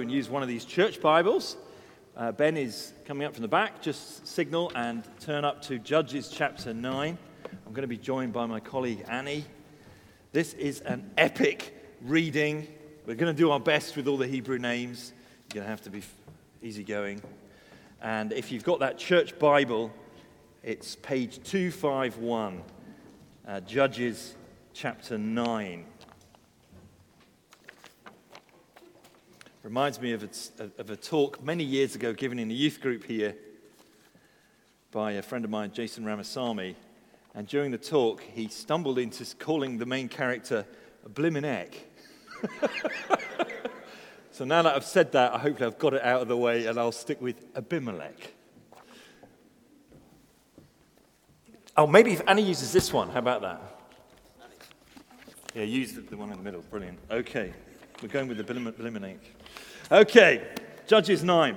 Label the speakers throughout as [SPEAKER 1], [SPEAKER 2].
[SPEAKER 1] and use one of these church Bibles. Uh, ben is coming up from the back. Just signal and turn up to Judges chapter 9. I'm going to be joined by my colleague Annie. This is an epic reading. We're going to do our best with all the Hebrew names. You're going to have to be easygoing. And if you've got that church Bible, it's page 251, uh, Judges chapter 9. Reminds me of a, of a talk many years ago given in a youth group here by a friend of mine, Jason Ramasamy. And during the talk, he stumbled into calling the main character Blimenek. so now that I've said that, I hope I've got it out of the way and I'll stick with Abimelech. Oh, maybe if Annie uses this one, how about that? Yeah, use the, the one in the middle. Brilliant. Okay, we're going with the Blimenek. Okay, Judges 9.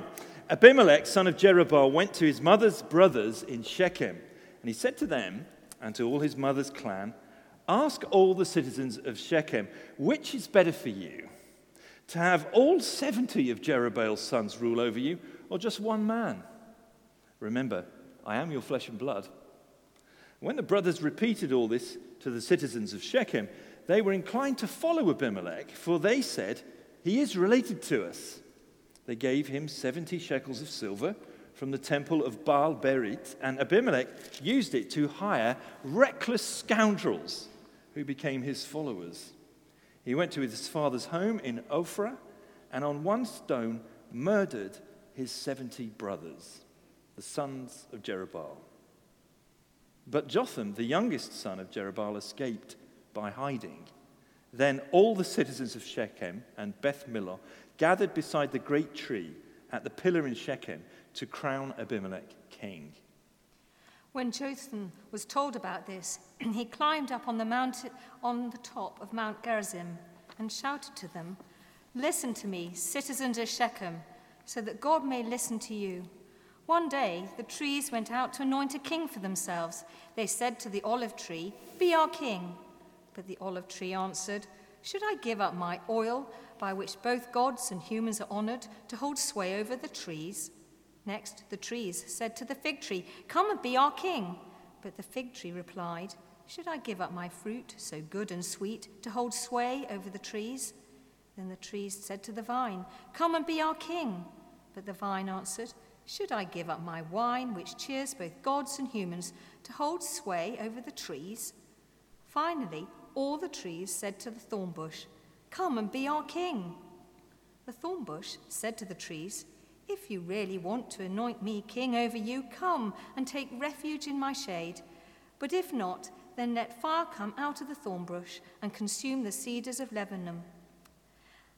[SPEAKER 1] Abimelech, son of Jerubbaal, went to his mother's brothers in Shechem, and he said to them and to all his mother's clan, Ask all the citizens of Shechem, which is better for you? To have all 70 of Jerubbaal's sons rule over you, or just one man? Remember, I am your flesh and blood. When the brothers repeated all this to the citizens of Shechem, they were inclined to follow Abimelech, for they said, he is related to us. They gave him 70 shekels of silver from the temple of Baal Berit, and Abimelech used it to hire reckless scoundrels who became his followers. He went to his father's home in Ophrah and on one stone murdered his 70 brothers, the sons of Jerubbaal. But Jotham, the youngest son of Jerubbaal, escaped by hiding. Then all the citizens of Shechem and Beth Millo gathered beside the great tree at the pillar in Shechem to crown Abimelech king.
[SPEAKER 2] When Jotham was told about this, he climbed up on the, mountain, on the top of Mount Gerizim and shouted to them, Listen to me, citizens of Shechem, so that God may listen to you. One day, the trees went out to anoint a king for themselves. They said to the olive tree, Be our king. But the olive tree answered, Should I give up my oil, by which both gods and humans are honored, to hold sway over the trees? Next, the trees said to the fig tree, Come and be our king. But the fig tree replied, Should I give up my fruit, so good and sweet, to hold sway over the trees? Then the trees said to the vine, Come and be our king. But the vine answered, Should I give up my wine, which cheers both gods and humans, to hold sway over the trees? Finally, all the trees said to the thorn bush, Come and be our king. The thorn bush said to the trees, If you really want to anoint me king over you, come and take refuge in my shade. But if not, then let fire come out of the thorn bush and consume the cedars of Lebanon.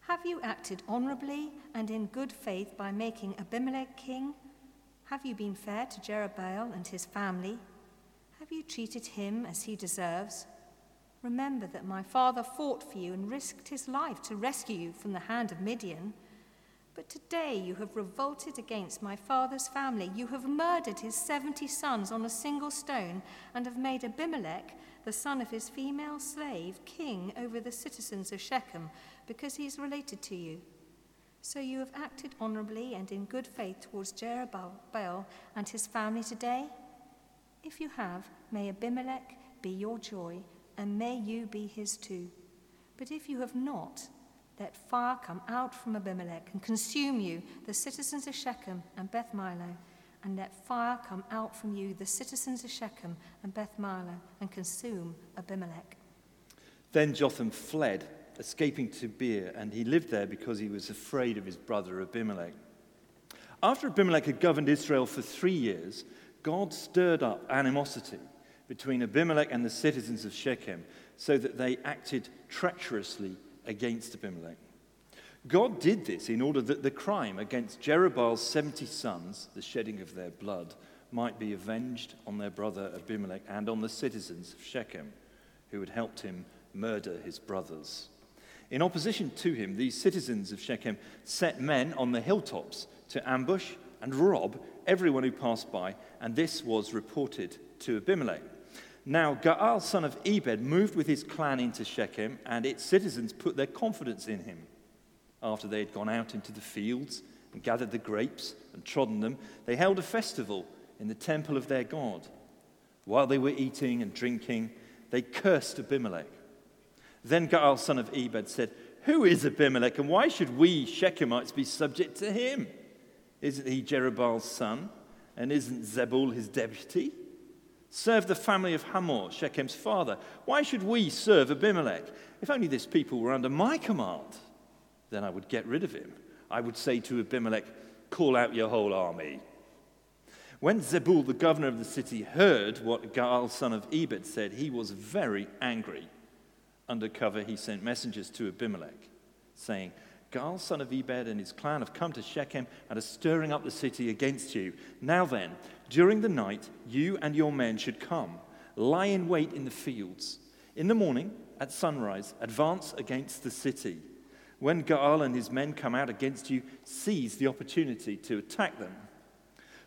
[SPEAKER 2] Have you acted honorably and in good faith by making Abimelech king? Have you been fair to Jerubbaal and his family? Have you treated him as he deserves? Remember that my father fought for you and risked his life to rescue you from the hand of Midian. But today you have revolted against my father's family. You have murdered his 70 sons on a single stone and have made Abimelech, the son of his female slave, king over the citizens of Shechem because he is related to you. So you have acted honorably and in good faith towards Jerubbaal and his family today? If you have, may Abimelech be your joy and may you be his too. But if you have not, let fire come out from Abimelech and consume you, the citizens of Shechem and Beth Millo, and let fire come out from you, the citizens of Shechem and Beth Millo, and consume Abimelech.
[SPEAKER 1] Then Jotham fled, escaping to Beer, and he lived there because he was afraid of his brother Abimelech. After Abimelech had governed Israel for three years, God stirred up animosity between Abimelech and the citizens of Shechem so that they acted treacherously against Abimelech. God did this in order that the crime against Jerubbaal's 70 sons, the shedding of their blood, might be avenged on their brother Abimelech and on the citizens of Shechem who had helped him murder his brothers. In opposition to him, these citizens of Shechem set men on the hilltops to ambush and rob everyone who passed by, and this was reported to Abimelech. Now, Gaal, son of Ebed, moved with his clan into Shechem, and its citizens put their confidence in him. After they had gone out into the fields and gathered the grapes and trodden them, they held a festival in the temple of their God. While they were eating and drinking, they cursed Abimelech. Then Gaal, son of Ebed, said, Who is Abimelech, and why should we Shechemites be subject to him? Isn't he Jerubbaal's son? And isn't Zebul his deputy? Serve the family of Hamor, Shechem's father. Why should we serve Abimelech? If only this people were under my command, then I would get rid of him. I would say to Abimelech, Call out your whole army. When Zebul, the governor of the city, heard what Gaal, son of Ebed, said, he was very angry. Undercover, he sent messengers to Abimelech, saying, Gaal, son of Ebed, and his clan have come to Shechem and are stirring up the city against you. Now then, during the night, you and your men should come, lie in wait in the fields. In the morning, at sunrise, advance against the city. When Gaal and his men come out against you, seize the opportunity to attack them.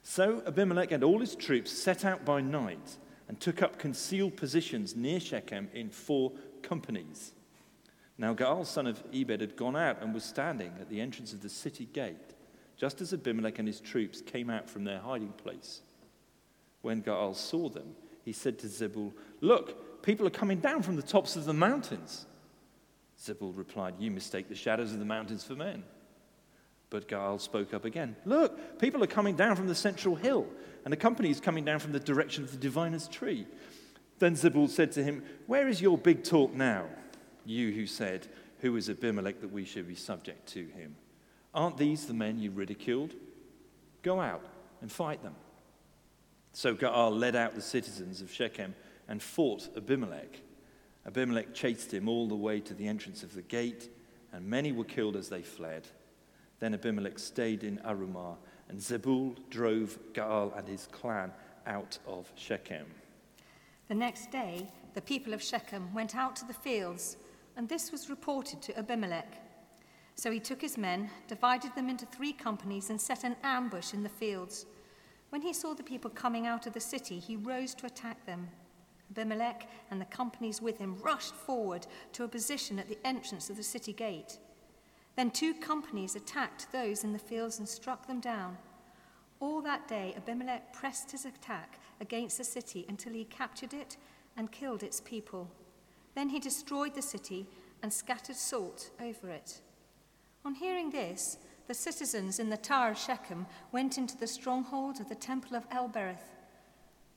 [SPEAKER 1] So Abimelech and all his troops set out by night and took up concealed positions near Shechem in four companies. Now Gaal, son of Ebed, had gone out and was standing at the entrance of the city gate, just as Abimelech and his troops came out from their hiding place. When Gaal saw them, he said to Zebul, Look, people are coming down from the tops of the mountains. Zebul replied, You mistake the shadows of the mountains for men. But Gaal spoke up again. Look, people are coming down from the central hill, and the company is coming down from the direction of the diviner's tree. Then Zebul said to him, Where is your big talk now? You who said, Who is Abimelech that we should be subject to him? Aren't these the men you ridiculed? Go out and fight them. So Gaal led out the citizens of Shechem and fought Abimelech. Abimelech chased him all the way to the entrance of the gate, and many were killed as they fled. Then Abimelech stayed in Arumah, and Zebul drove Gaal and his clan out of Shechem.
[SPEAKER 2] The next day, the people of Shechem went out to the fields, and this was reported to Abimelech. So he took his men, divided them into three companies, and set an ambush in the fields. When he saw the people coming out of the city, he rose to attack them. Abimelech and the companies with him rushed forward to a position at the entrance of the city gate. Then two companies attacked those in the fields and struck them down. All that day, Abimelech pressed his attack against the city until he captured it and killed its people. Then he destroyed the city and scattered salt over it. On hearing this, the citizens in the Tower of Shechem went into the stronghold of the temple of El-berith.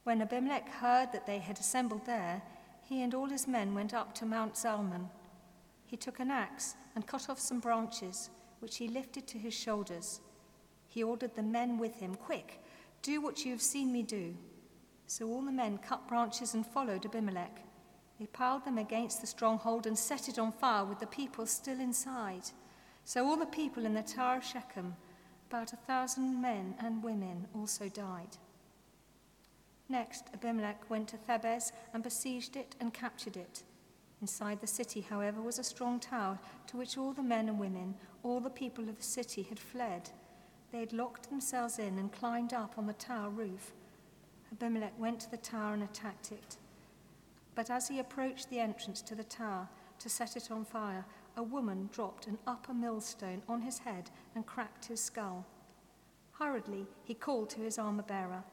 [SPEAKER 2] When Abimelech heard that they had assembled there, he and all his men went up to Mount Zalmon. He took an axe and cut off some branches, which he lifted to his shoulders. He ordered the men with him, Quick, do what you have seen me do. So all the men cut branches and followed Abimelech. They piled them against the stronghold and set it on fire with the people still inside. So all the people in the Tower of Shechem, about a thousand men and women, also died. Next, Abimelech went to Thebez and besieged it and captured it. Inside the city, however, was a strong tower to which all the men and women, all the people of the city had fled. They had locked themselves in and climbed up on the tower roof. Abimelech went to the tower and attacked it. But as he approached the entrance to the tower to set it on fire, a woman dropped an upper millstone on his head and cracked his skull. Hurriedly, he called to his armor bearer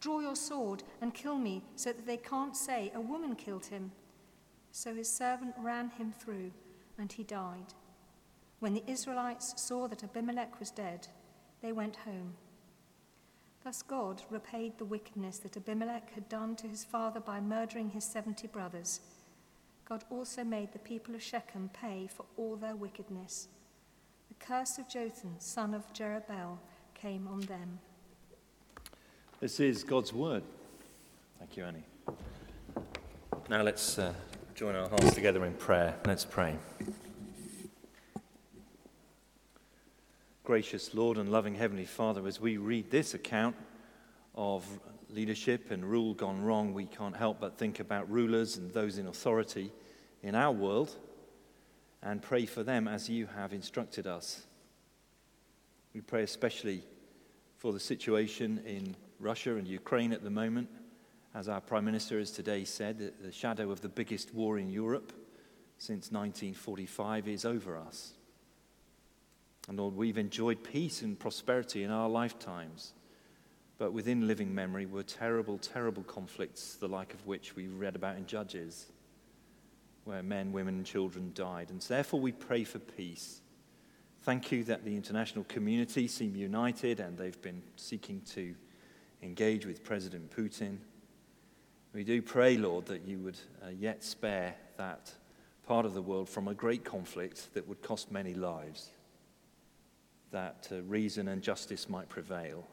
[SPEAKER 2] Draw your sword and kill me so that they can't say a woman killed him. So his servant ran him through, and he died. When the Israelites saw that Abimelech was dead, they went home. Thus God repaid the wickedness that Abimelech had done to his father by murdering his seventy brothers. God also made the people of Shechem pay for all their wickedness. The curse of Jotham, son of Jerubbaal, came on them.
[SPEAKER 1] This is God's word. Thank you, Annie. Now let's uh, join our hearts together in prayer. Let's pray. Gracious Lord and loving Heavenly Father, as we read this account of leadership and rule gone wrong, we can't help but think about rulers and those in authority in our world and pray for them as you have instructed us. We pray especially for the situation in Russia and Ukraine at the moment as our Prime Minister has today said, the shadow of the biggest war in Europe since 1945 is over us. And Lord, we've enjoyed peace and prosperity in our lifetimes. But within living memory were terrible, terrible conflicts, the like of which we read about in Judges, where men, women, and children died. And so therefore we pray for peace. Thank you that the international community seem united and they've been seeking to engage with President Putin. We do pray, Lord, that you would uh, yet spare that part of the world from a great conflict that would cost many lives, that uh, reason and justice might prevail.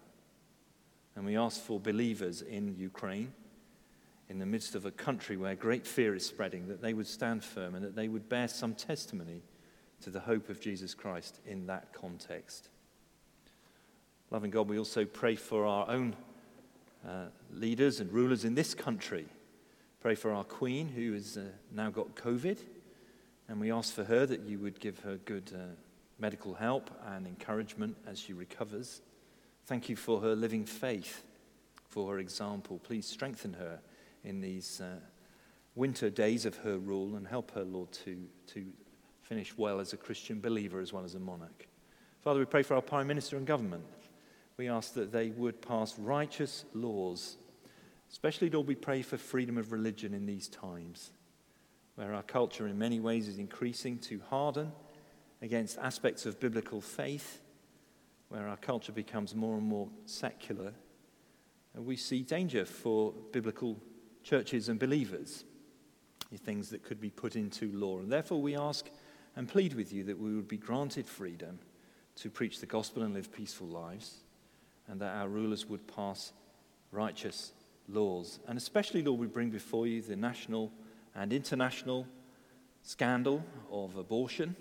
[SPEAKER 1] And we ask for believers in Ukraine, in the midst of a country where great fear is spreading, that they would stand firm and that they would bear some testimony to the hope of Jesus Christ in that context. Loving God, we also pray for our own uh, leaders and rulers in this country. Pray for our Queen, who has uh, now got COVID, and we ask for her that you would give her good uh, medical help and encouragement as she recovers. Thank you for her living faith, for her example. Please strengthen her in these uh, winter days of her rule and help her, Lord, to, to finish well as a Christian believer as well as a monarch. Father, we pray for our Prime Minister and government we ask that they would pass righteous laws. Especially, Lord, we pray for freedom of religion in these times, where our culture in many ways is increasing to harden against aspects of biblical faith, where our culture becomes more and more secular. We see danger for biblical churches and believers, things that could be put into law. And therefore, we ask and plead with you that we would be granted freedom to preach the gospel and live peaceful lives and that our rulers would pass righteous laws. And especially, Lord, we bring before you the national and international scandal of abortion.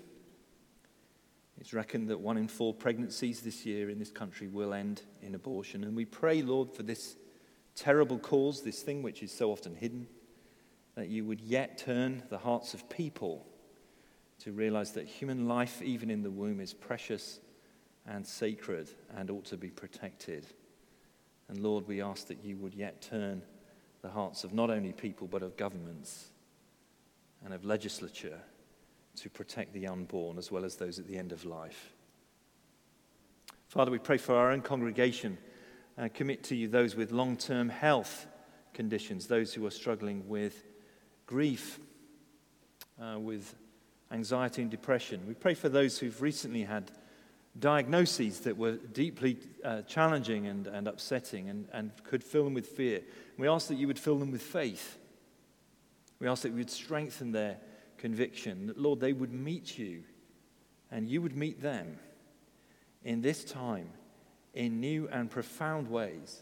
[SPEAKER 1] It's reckoned that one in four pregnancies this year in this country will end in abortion. And we pray, Lord, for this terrible cause, this thing which is so often hidden, that you would yet turn the hearts of people to realize that human life, even in the womb, is precious and sacred and ought to be protected. And Lord, we ask that you would yet turn the hearts of not only people but of governments and of legislature to protect the unborn as well as those at the end of life. Father, we pray for our own congregation and commit to you those with long term health conditions, those who are struggling with grief, uh, with anxiety and depression. We pray for those who've recently had diagnoses that were deeply uh, challenging and, and upsetting and, and could fill them with fear. We ask that you would fill them with faith. We ask that you would strengthen their conviction, that, Lord, they would meet you and you would meet them in this time in new and profound ways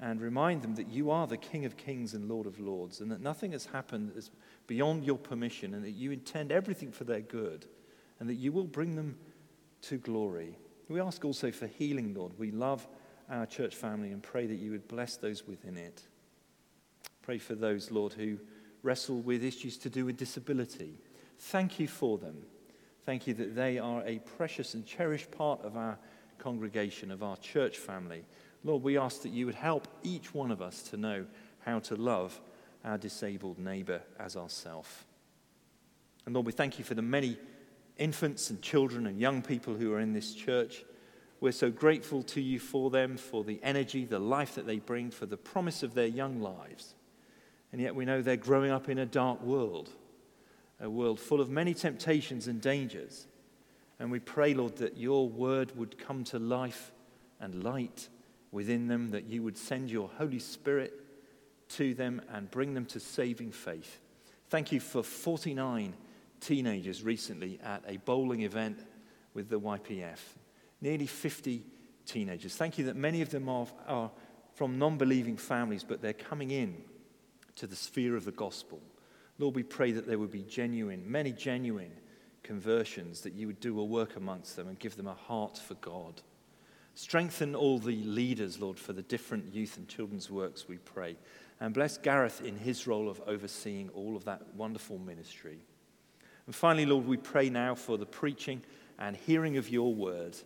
[SPEAKER 1] and remind them that you are the King of kings and Lord of lords and that nothing has happened that's beyond your permission and that you intend everything for their good and that you will bring them to glory. We ask also for healing, Lord. We love our church family and pray that you would bless those within it. Pray for those, Lord, who wrestle with issues to do with disability. Thank you for them. Thank you that they are a precious and cherished part of our congregation, of our church family. Lord, we ask that you would help each one of us to know how to love our disabled neighbor as ourself. And Lord, we thank you for the many infants and children and young people who are in this church. We're so grateful to you for them, for the energy, the life that they bring, for the promise of their young lives. And yet we know they're growing up in a dark world, a world full of many temptations and dangers. And we pray, Lord, that your word would come to life and light within them, that you would send your Holy Spirit to them and bring them to saving faith. Thank you for 49 teenagers recently at a bowling event with the YPF. Nearly 50 teenagers. Thank you that many of them are, are from non believing families, but they're coming in to the sphere of the gospel. Lord, we pray that there would be genuine, many genuine conversions, that you would do a work amongst them and give them a heart for God. Strengthen all the leaders, Lord, for the different youth and children's works, we pray. And bless Gareth in his role of overseeing all of that wonderful ministry. And finally, Lord, we pray now for the preaching and hearing of your word.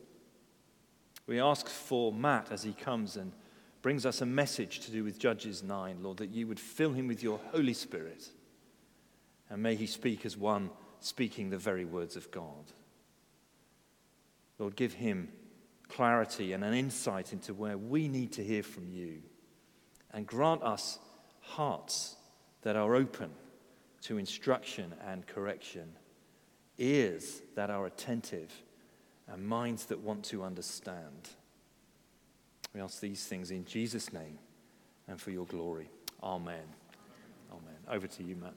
[SPEAKER 1] We ask for Matt as he comes and brings us a message to do with Judges 9, Lord, that you would fill him with your Holy Spirit. And may he speak as one speaking the very words of God. Lord, give him clarity and an insight into where we need to hear from you. And grant us hearts that are open to instruction and correction, ears that are attentive, and minds that want to understand. We ask these things in Jesus' name and for your glory. Amen. Amen. Over to you, Matt.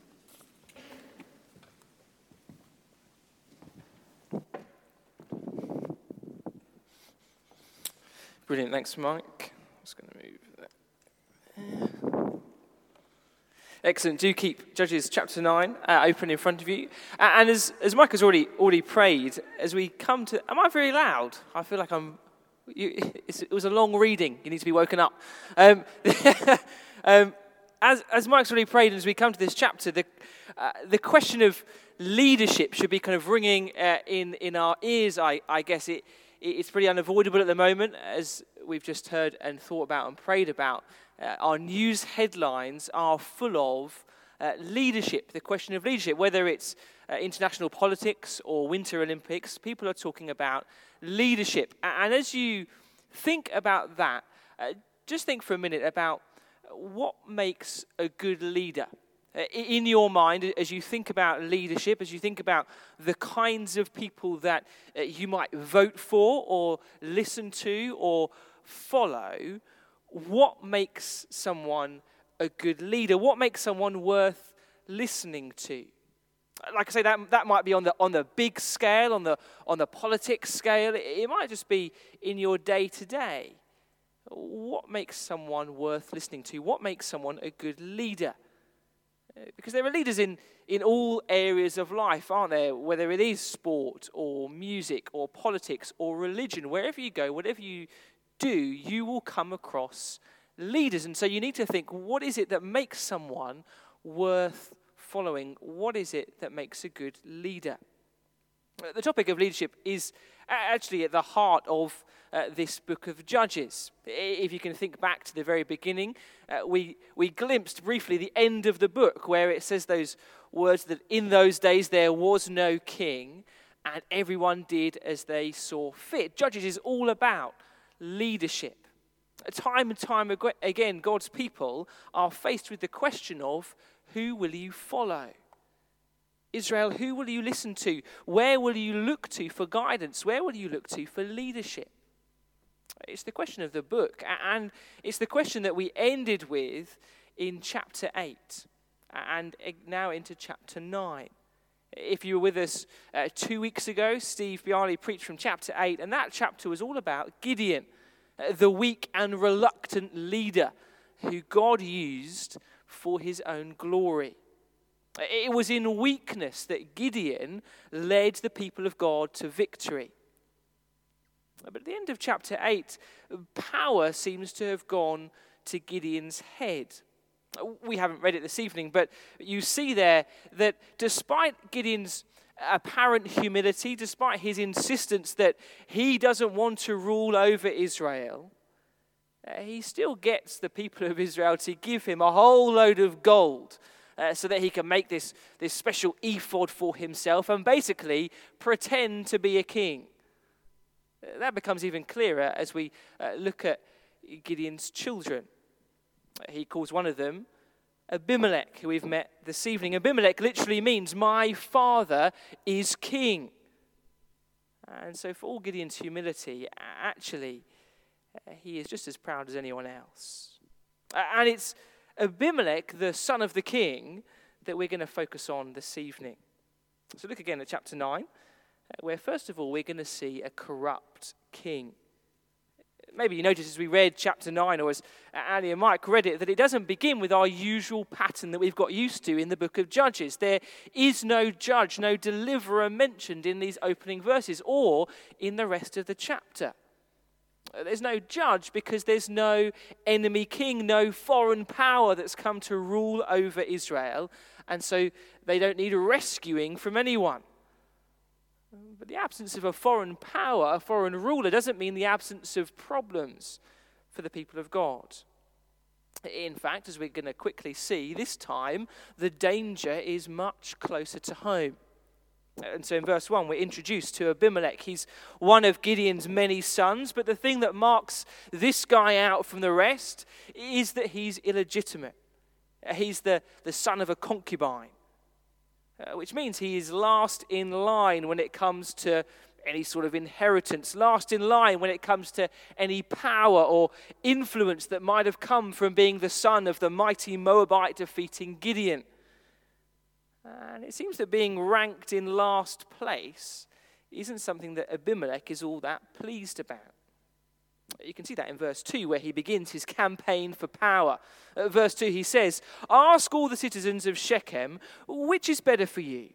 [SPEAKER 3] Brilliant. Thanks, Mike. I'm just going to move that. Excellent. Do keep Judges chapter 9 uh, open in front of you. Uh, and as, as Mike has already, already prayed, as we come to. Am I very loud? I feel like I'm. You, it was a long reading. You need to be woken up. Um, um, as, as Mike's already prayed, and as we come to this chapter, the, uh, the question of leadership should be kind of ringing uh, in, in our ears, I, I guess. It, it's pretty unavoidable at the moment, as we've just heard and thought about and prayed about. Uh, our news headlines are full of uh, leadership, the question of leadership, whether it's uh, international politics or Winter Olympics, people are talking about leadership. And as you think about that, uh, just think for a minute about what makes a good leader. Uh, in your mind, as you think about leadership, as you think about the kinds of people that uh, you might vote for or listen to or follow, what makes someone a good leader? What makes someone worth listening to? Like I say, that, that might be on the, on the big scale, on the, on the politics scale. It, it might just be in your day to day. What makes someone worth listening to? What makes someone a good leader? Uh, because there are leaders in, in all areas of life, aren't there? Whether it is sport or music or politics or religion, wherever you go, whatever you do, you will come across leaders. And so you need to think what is it that makes someone worth following? What is it that makes a good leader? The topic of leadership is actually at the heart of uh, this book of Judges. If you can think back to the very beginning, uh, we, we glimpsed briefly the end of the book where it says those words that in those days there was no king and everyone did as they saw fit. Judges is all about leadership. Time and time again, God's people are faced with the question of who will you follow? Israel, who will you listen to? Where will you look to for guidance? Where will you look to for leadership? It's the question of the book, and it's the question that we ended with in chapter 8 and now into chapter 9. If you were with us uh, two weeks ago, Steve Bialy preached from chapter 8, and that chapter was all about Gideon, uh, the weak and reluctant leader who God used for his own glory. It was in weakness that Gideon led the people of God to victory. But at the end of chapter 8, power seems to have gone to Gideon's head. We haven't read it this evening, but you see there that despite Gideon's apparent humility, despite his insistence that he doesn't want to rule over Israel, uh, he still gets the people of Israel to give him a whole load of gold uh, so that he can make this, this special ephod for himself and basically pretend to be a king. Uh, that becomes even clearer as we uh, look at Gideon's children. He calls one of them Abimelech, who we've met this evening. Abimelech literally means, My father is king. And so, for all Gideon's humility, actually, uh, Uh, he is just as proud as anyone else. And it's Abimelech, the son of the king, that we're going to focus on this evening. So, look again at chapter 9 uh, where first of all we're going to see a corrupt king. Maybe you noticed as we read chapter 9, or as Ali and Mike read it, that it doesn't begin with our usual pattern that we've got used to in the book of Judges. There is no judge, no deliverer mentioned in these opening verses or in the rest of the chapter. There's no judge because there's no enemy king, no foreign power that's come to rule over Israel, and so they don't need rescuing from anyone. But the absence of a foreign power, a foreign ruler, doesn't mean the absence of problems for the people of God. In fact, as we're going to quickly see, this time the danger is much closer to home. And so in verse 1, we're introduced to Abimelech. He's one of Gideon's many sons, but the thing that marks this guy out from the rest is that he's illegitimate. He's the, the son of a concubine, uh, which means he is last in line when it comes to any sort of inheritance, last in line when it comes to any power or influence that might have come from being the son of the mighty Midianite defeating Gideon. And it seems that being ranked in last place isn't something that Abimelech is all that pleased about. You can see that in verse 2, where he begins his campaign for power. At verse 2, he says, Ask all the citizens of Shechem, which is better for you?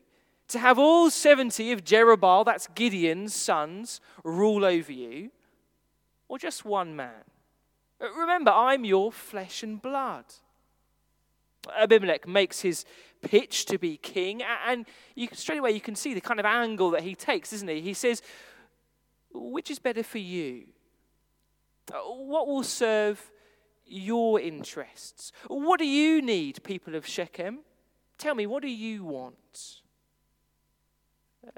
[SPEAKER 3] To have all 70 of Jerubbaal, that's Gideon's sons, rule over you, or just one man? Remember, I'm your flesh and blood. Abimelech makes his pitch to be king, and you, straight away you can see the kind of angle that he takes, isn't he? He says, Which is better for you? Uh, what will serve your interests? What do you need, people of Shechem? Tell me, what do you want?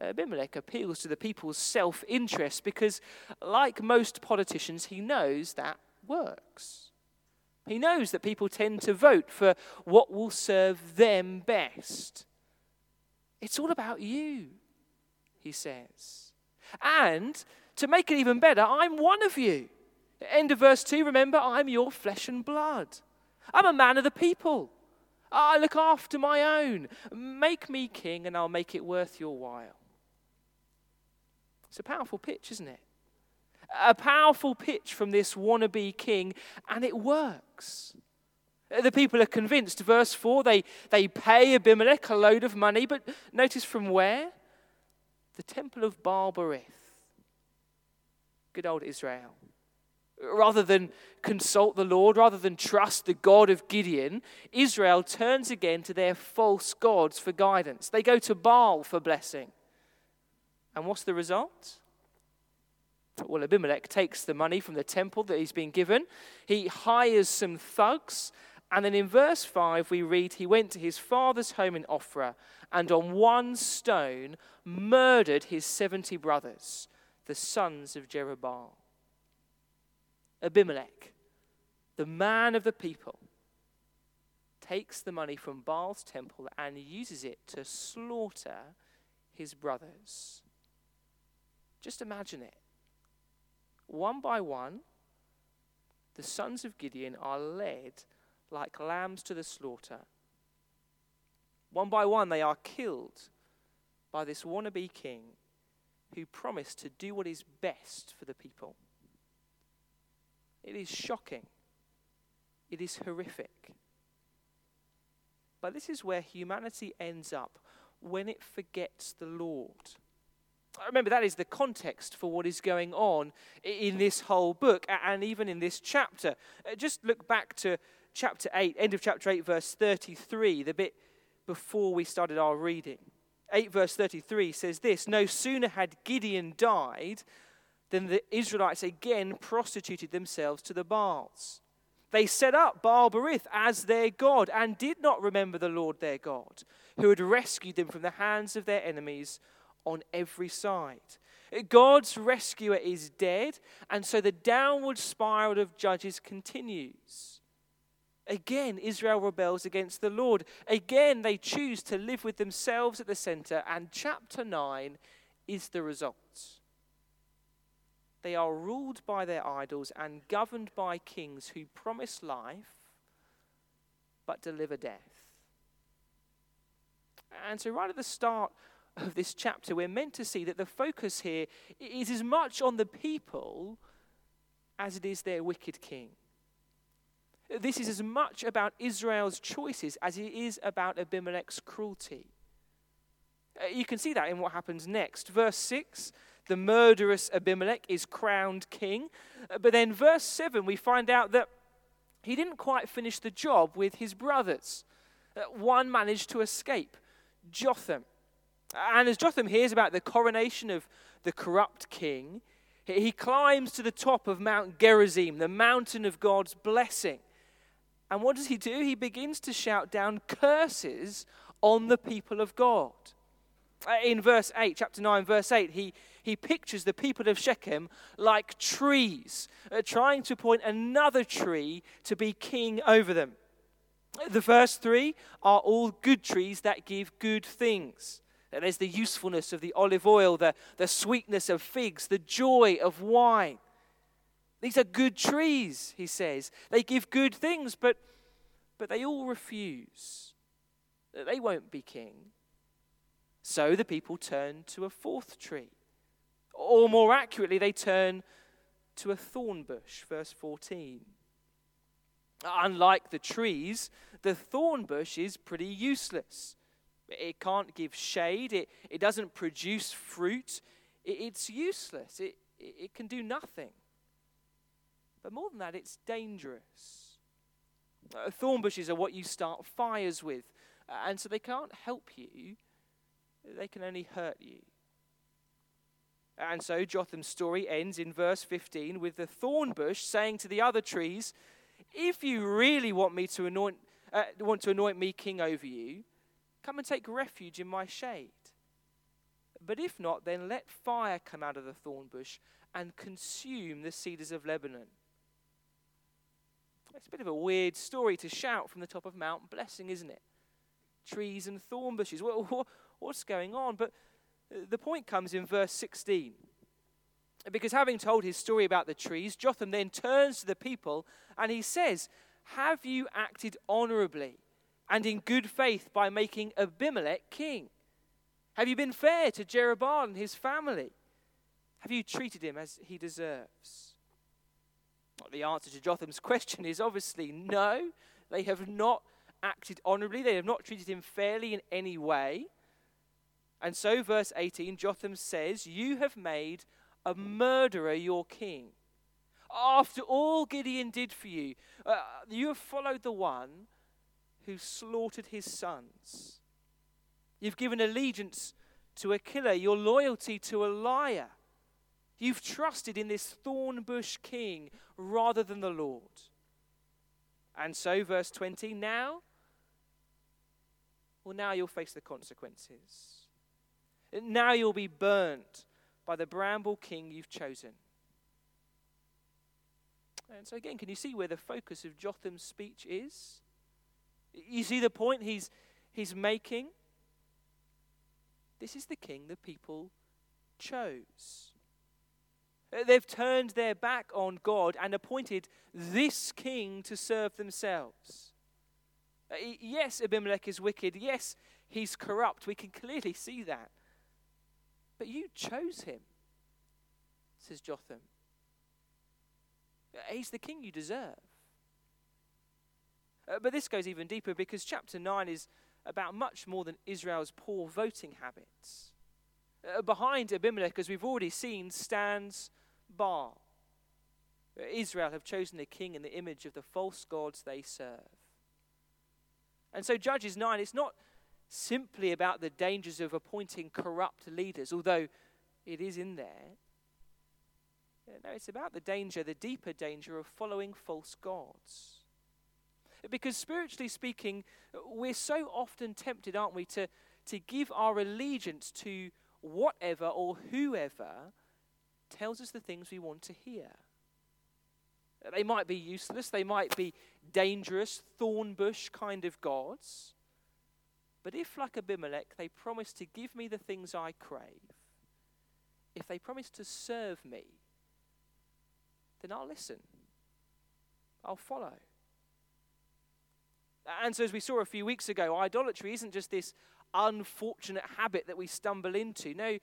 [SPEAKER 3] Abimelech appeals to the people's self interest because, like most politicians, he knows that works. He knows that people tend to vote for what will serve them best. It's all about you, he says. And to make it even better, I'm one of you. End of verse 2 remember, I'm your flesh and blood. I'm a man of the people. I look after my own. Make me king, and I'll make it worth your while. It's a powerful pitch, isn't it? A powerful pitch from this wannabe king, and it works. The people are convinced. Verse 4 they, they pay Abimelech a load of money, but notice from where? The temple of Baal Berith. Good old Israel. Rather than consult the Lord, rather than trust the God of Gideon, Israel turns again to their false gods for guidance. They go to Baal for blessing. And what's the result? Well, Abimelech takes the money from the temple that he's been given. He hires some thugs. And then in verse 5, we read, He went to his father's home in Ophrah and on one stone murdered his 70 brothers, the sons of Jerubbaal. Abimelech, the man of the people, takes the money from Baal's temple and uses it to slaughter his brothers. Just imagine it. One by one, the sons of Gideon are led like lambs to the slaughter. One by one, they are killed by this wannabe king who promised to do what is best for the people. It is shocking. It is horrific. But this is where humanity ends up when it forgets the Lord. Remember, that is the context for what is going on in this whole book and even in this chapter. Uh, just look back to chapter 8, end of chapter 8, verse 33, the bit before we started our reading. 8, verse 33 says this No sooner had Gideon died than the Israelites again prostituted themselves to the Baals. They set up Baal Berith as their God and did not remember the Lord their God, who had rescued them from the hands of their enemies on every side. God's rescuer is dead, and so the downward spiral of judges continues. Again, Israel rebels against the Lord. Again, they choose to live with themselves at the center, and chapter 9 is the result. They are ruled by their idols and governed by kings who promise life but deliver death. And so, right at the start of this chapter, we're meant to see that the focus here is as much on the people as it is their wicked king. This is as much about Israel's choices as it is about Abimelech's cruelty. Uh, you can see that in what happens next. Verse 6 the murderous Abimelech is crowned king. Uh, but then, verse 7, we find out that he didn't quite finish the job with his brothers. Uh, one managed to escape Jotham. And as Jotham hears about the coronation of the corrupt king, he climbs to the top of Mount Gerizim, the mountain of God's blessing. And what does he do? He begins to shout down curses on the people of God. Uh, in verse 8, chapter 9, verse 8, he, he pictures the people of Shechem like trees, uh, trying to appoint another tree to be king over them. The first three are all good trees that give good things. There's the usefulness of the olive oil, the, the sweetness of figs, the joy of wine. These are good trees, he says. They give good things, but, but they all refuse. They won't be king. So the people turn to a fourth tree. Or more accurately, they turn to a thorn bush, verse 14. Unlike the trees, the thorn bush is pretty useless. It can't give shade, it, it doesn't produce fruit, it, it's useless, it, it, it can do nothing. But more than that, it's dangerous. Uh, thorn bushes are what you start fires with, and so they can't help you, they can only hurt you. And so Jotham's story ends in verse 15 with the thorn bush saying to the other trees, If you really want me to anoint, uh, want to anoint me king over you, come and take refuge in my shade. But if not, then let fire come out of the thorn bush and consume the cedars of Lebanon. It's a bit of a weird story to shout from the top of Mount Blessing, isn't it? Trees and thorn bushes. What's going on? But the point comes in verse 16. Because having told his story about the trees, Jotham then turns to the people and he says, Have you acted honorably and in good faith by making Abimelech king? Have you been fair to Jerubbaal and his family? Have you treated him as he deserves? Well, the answer to Jotham's question is obviously no. They have not acted honorably, they have not treated him fairly in any way. And so, verse 18, Jotham says, You have made a murderer your king. After all Gideon did for you, uh, you have followed the one who slaughtered his sons. You've given allegiance to a killer, your loyalty to a liar. You've trusted in this thorn bush king rather than the Lord. And so, verse 20, now, well, now you'll face the consequences. Now you'll be burnt by the bramble king you've chosen. And so, again, can you see where the focus of Jotham's speech is? You see the point he's, he's making? This is the king the people chose. Uh, they've turned their back on God and appointed this king to serve themselves. Uh, yes, Abimelech is wicked. Yes, he's corrupt. We can clearly see that. But you chose him, says Jotham. He's the king you deserve. Uh, but this goes even deeper because chapter 9 is about much more than Israel's poor voting habits. Uh, behind Abimelech, as we've already seen, stands Baal. Uh, Israel have chosen a king in the image of the false gods they serve. And so, Judges 9, it's not simply about the dangers of appointing corrupt leaders, although it is in there. No, it's about the danger, the deeper danger of following false gods. Because spiritually speaking, we're so often tempted, aren't we, to, to give our allegiance to whatever or whoever tells us the things we want to hear. They might be useless, they might be dangerous, thorn bush kind of gods. But if, like Abimelech, they promise to give me the things I crave, if they promise to serve me, then I'll listen. I'll follow. And so, as we saw a few weeks ago, idolatry isn't just this unfortunate habit that we stumble into. No,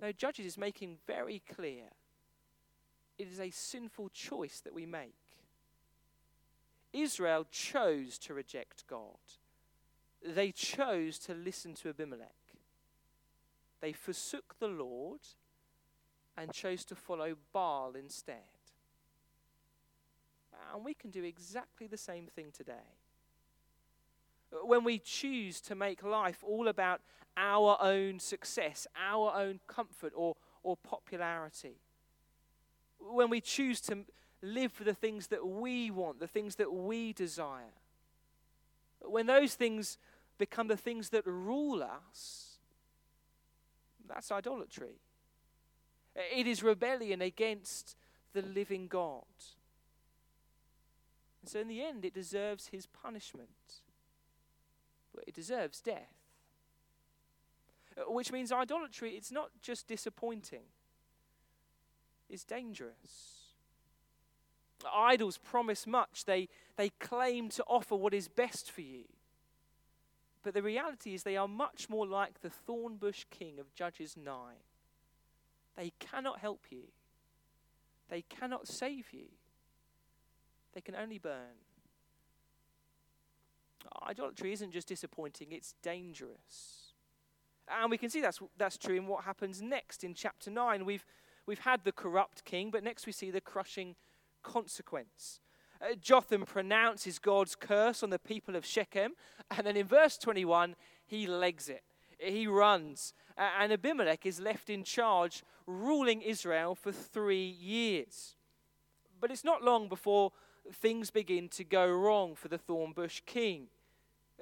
[SPEAKER 3] no, Judges is making very clear it is a sinful choice that we make. Israel chose to reject God they chose to listen to Abimelech. They forsook the Lord and chose to follow Baal instead. And we can do exactly the same thing today. When we choose to make life all about our own success, our own comfort, or, or popularity, when we choose to live for the things that we want, the things that we desire, when those things become the things that rule us, That's idolatry. It is rebellion against the living God. And so, in the end, it deserves his punishment. But it deserves death. Uh, which means idolatry, it's not just disappointing, it's dangerous. Idols promise much, they, they claim to offer what is best for you. But the reality is, they are much more like the thornbush king of Judges 9. They cannot help you, they cannot save you, they can only burn. Idolatry isn't just disappointing, it's dangerous. And we can see that's, that's true in what happens next in chapter 9. We've, we've had the corrupt king, but next we see the crushing consequence. Uh, Jotham pronounces God's curse on the people of Shechem, and then in verse 21, he legs it. He runs, uh, and Abimelech is left in charge, ruling Israel for three years. But it's not long before things begin to go wrong for the Thornbush king.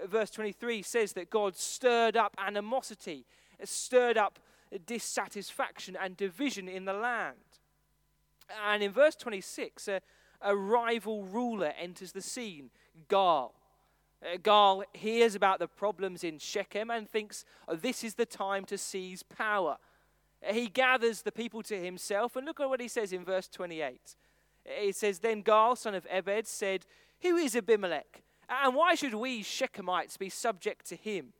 [SPEAKER 3] Verse 23 says that God stirred up animosity, stirred up dissatisfaction and division in the land. And in verse 26, a, a rival ruler enters the scene, Gaal. Uh, Gaal hears about the problems in Shechem and thinks oh, this is the time to seize power. Uh, he gathers the people to himself, and look at what he says in verse 28. It says, Then Gaal, son of Ebed, said, Who is Abimelech? And why should we Shechemites be subject to him?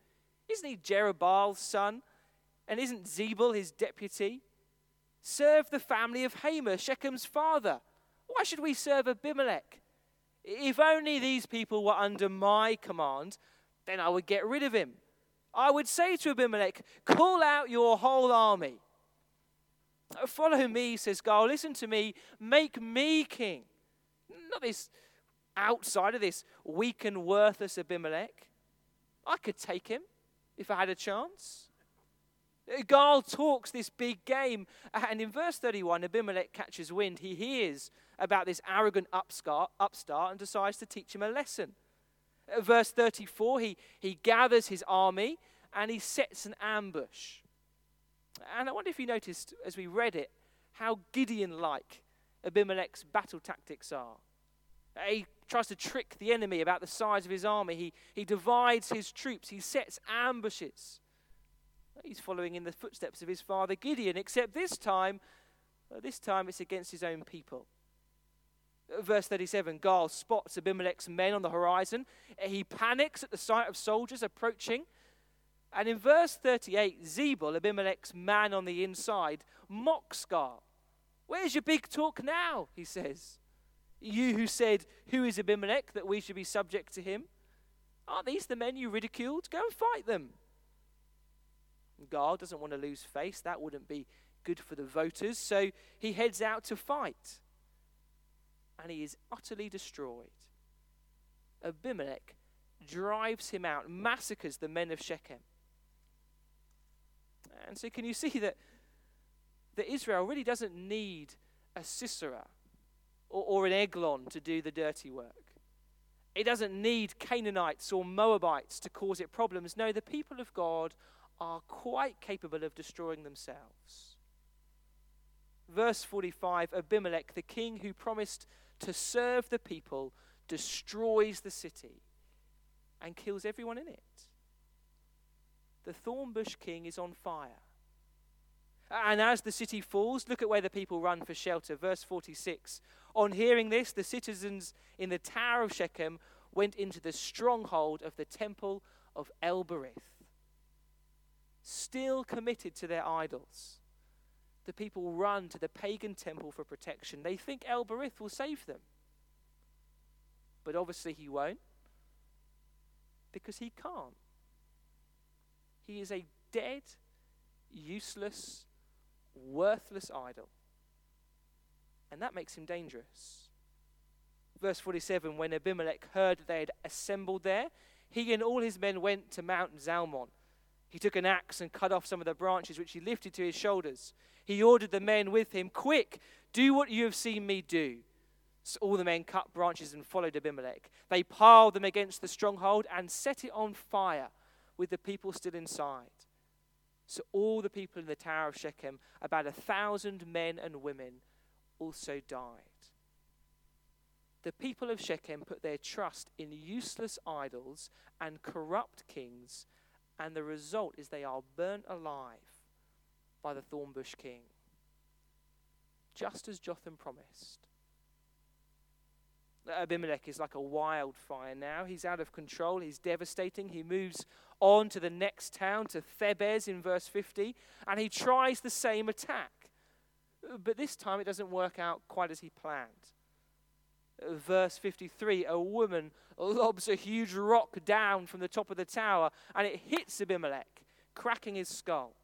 [SPEAKER 3] Isn't he Jerubbaal's son? And isn't Zebul his deputy? Serve the family of Hamor, Shechem's father. Why should we serve Abimelech? If only these people were under my command, then I would get rid of him. I would say to Abimelech, Call out your whole army. Follow me, says Gaal. Listen to me. Make me king. Not this outside of this weak and worthless Abimelech. I could take him if I had a chance. Gaal talks this big game. And in verse 31, Abimelech catches wind. He hears about this arrogant upstart, upstart and decides to teach him a lesson. Verse 34, he, he gathers his army and he sets an ambush. And I wonder if you noticed as we read it how Gideon like Abimelech's battle tactics are. He tries to trick the enemy about the size of his army. He, he divides his troops. He sets ambushes. He's following in the footsteps of his father Gideon, except this time, uh, this time it's against his own people. Uh, verse 37 Gaal spots Abimelech's men on the horizon. He panics at the sight of soldiers approaching. And in verse 38, Zebul, Abimelech's man on the inside, mocks Gaal. Where's your big talk now? He says. You who said, Who is Abimelech that we should be subject to him? Aren't these the men you ridiculed? Go and fight them. Gaal doesn't want to lose face. That wouldn't be good for the voters. So he heads out to fight. And he is utterly destroyed. Abimelech drives him out, massacres the men of Shechem. And so, can you see that, that Israel really doesn't need a Sisera or, or an Eglon to do the dirty work? It doesn't need Canaanites or Moabites to cause it problems. No, the people of God are quite capable of destroying themselves. Verse 45 Abimelech, the king who promised to serve the people, destroys the city and kills everyone in it. The thornbush king is on fire. And as the city falls, look at where the people run for shelter. Verse 46. On hearing this, the citizens in the tower of Shechem went into the stronghold of the temple of El Berith still committed to their idols. The people run to the pagan temple for protection. They think El Berith will save them. But obviously, he won't because he can't. He is a dead, useless, worthless idol. And that makes him dangerous. Verse 47 When Abimelech heard that they had assembled there, he and all his men went to Mount Zalmon he took an axe and cut off some of the branches, which he lifted to his shoulders. He ordered the men with him, Quick, do what you have seen me do. So all the men cut branches and followed Abimelech. They piled them against the stronghold and set it on fire with the people still inside. So all the people in the Tower of Shechem, about a thousand men and women, also died. The people of Shechem put their trust in useless idols and corrupt kings, and the result is they are burnt alive by the thornbush king, just as Jotham promised. Abimelech is like a wildfire now. He's out of control. He's devastating. He moves on to the next town, to Thebez in verse 50, and he tries the same attack. But this time it doesn't work out quite as he planned. Verse 53 a woman lobs a huge rock down from the top of the tower, and it hits Abimelech, cracking his skull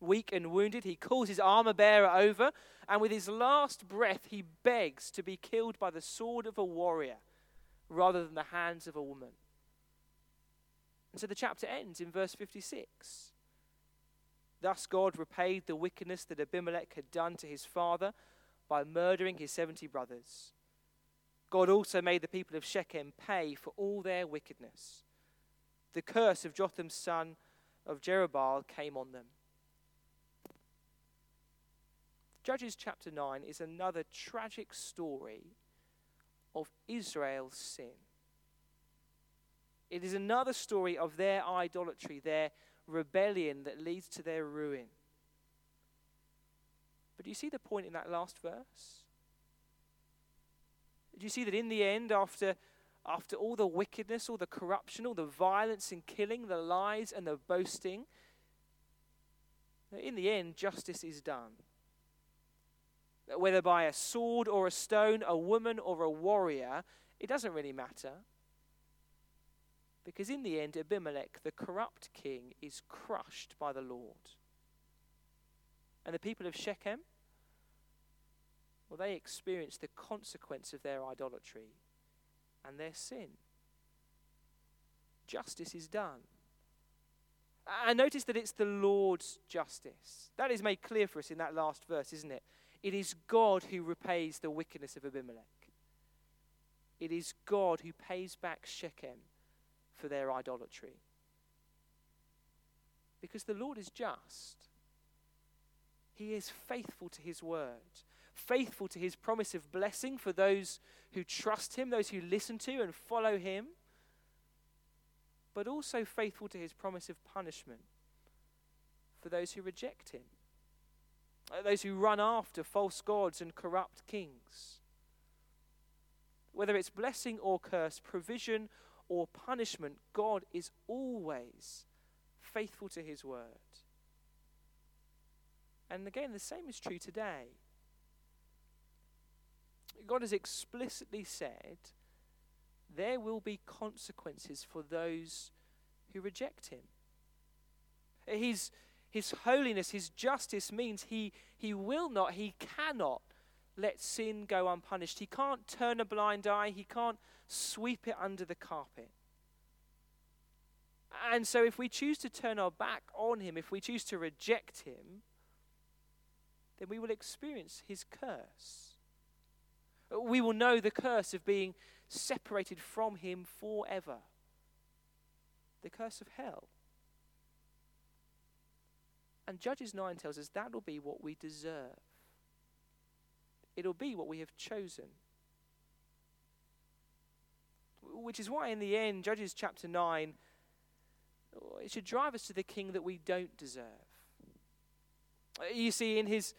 [SPEAKER 3] weak and wounded, he calls his armor bearer over, and with his last breath, he begs to be killed by the sword of a warrior rather than the hands of a woman. And so the chapter ends in verse 56. Thus God repaid the wickedness that Abimelech had done to his father by murdering his 70 brothers. God also made the people of Shechem pay for all their wickedness. The curse of Jotham's son of Jerubbaal came on them. Judges chapter 9 is another tragic story of Israel's sin. It is another story of their idolatry, their rebellion that leads to their ruin. But do you see the point in that last verse? Do you see that in the end, after, after all the wickedness, all the corruption, all the violence and killing, the lies and the boasting, in the end, justice is done whether by a sword or a stone, a woman or a warrior, it doesn't really matter. Because in the end, Abimelech, the corrupt king, is crushed by the Lord. And the people of Shechem, well, they experience the consequence of their idolatry and their sin. Justice is done. And notice that it's the Lord's justice. That is made clear for us in that last verse, isn't it? It is God who repays the wickedness of Abimelech. It is God who pays back Shechem for their idolatry. Because the Lord is just. He is faithful to his word, faithful to his promise of blessing for those who trust him, those who listen to and follow him, but also faithful to his promise of punishment for those who reject him. Uh, those who run after false gods and corrupt kings. Whether it's blessing or curse, provision or punishment, God is always faithful to his word. And again, the same is true today. God has explicitly said there will be consequences for those who reject him. He's, his holiness, His justice means He, he will not, He cannot let sin go unpunished. He can't turn a blind eye, He can't sweep it under the carpet. And so, if we choose to turn our back on Him, if we choose to reject Him, then we will experience His curse. We will know the curse of being separated from Him forever, the curse of hell. And Judges 9 tells us that will be what we deserve. It'll be what we have chosen. Which is why, in the end, Judges chapter 9, it should drive us to the king that we don't deserve. You see, in his,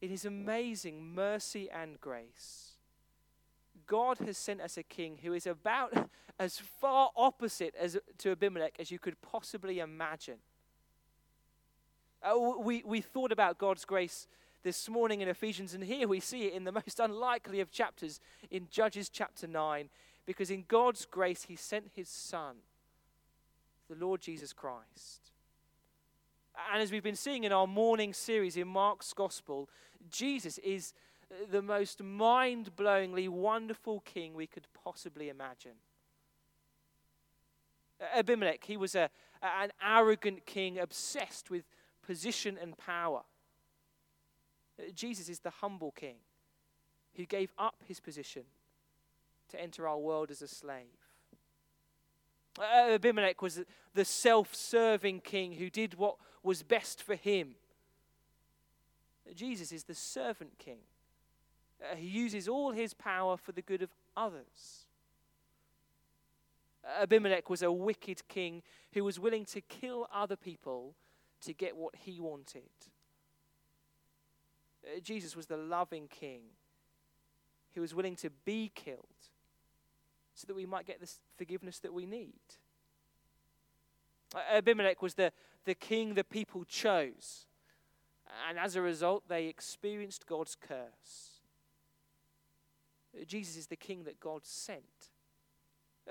[SPEAKER 3] in his amazing mercy and grace, God has sent us a king who is about as far opposite as, to Abimelech as you could possibly imagine. Uh, we, we thought about God's grace this morning in Ephesians, and here we see it in the most unlikely of chapters in Judges chapter 9, because in God's grace, He sent His Son, the Lord Jesus Christ. And as we've been seeing in our morning series in Mark's Gospel, Jesus is the most mind blowingly wonderful king we could possibly imagine. Abimelech, he was a, an arrogant king obsessed with position and power. Uh, Jesus is the humble king who gave up his position to enter our world as a slave. Abimelech was the self serving king who did what was best for him. Jesus is the servant king. Uh, he uses all his power for the good of others. Abimelech was a wicked king who was willing to kill other people to get what he wanted. Uh, Jesus was the loving king who was willing to be killed so that we might get the forgiveness that we need. Abimelech was the, the king the people chose, and as a result, they experienced God's curse. Jesus is the king that God sent,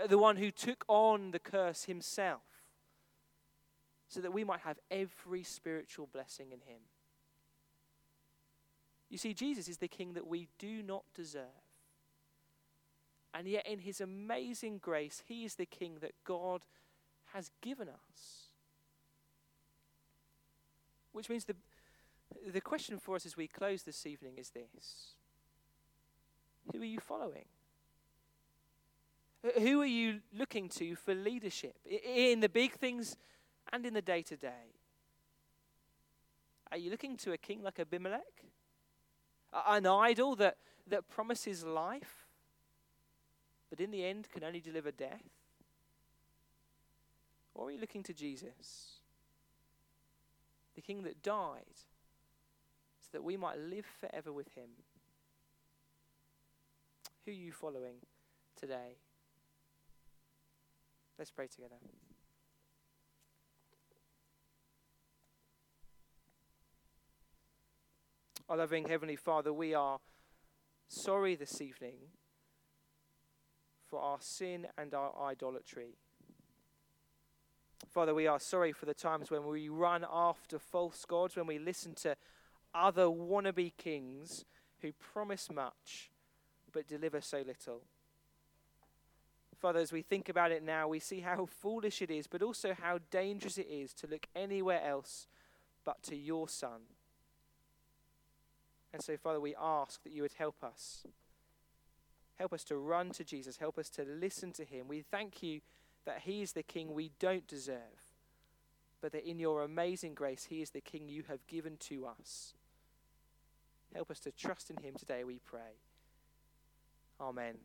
[SPEAKER 3] the one who took on the curse himself, so that we might have every spiritual blessing in him. You see, Jesus is the king that we do not deserve. And yet, in his amazing grace, he is the king that God has given us. Which means the, the question for us as we close this evening is this Who are you following? Who are you looking to for leadership in the big things and in the day to day? Are you looking to a king like Abimelech? An idol that, that promises life, but in the end can only deliver death? Or are you looking to Jesus, the King that died, so that we might live forever with him? Who are you following today? Let's pray together. Our loving Heavenly Father, we are sorry this evening for our sin and our idolatry. Father, we are sorry for the times when we run after false gods, when we listen to other wannabe kings who promise much but deliver so little. Father, as we think about it now, we see how foolish it is, but also how dangerous it is to look anywhere else but to your Son. And so, Father, we ask that you would help us. Help us to run to Jesus. Help us to listen to him. We thank you that He is the King we don't deserve, but that in your amazing grace, He is the King you have given to us. Help us to trust in Him today, we pray. Amen.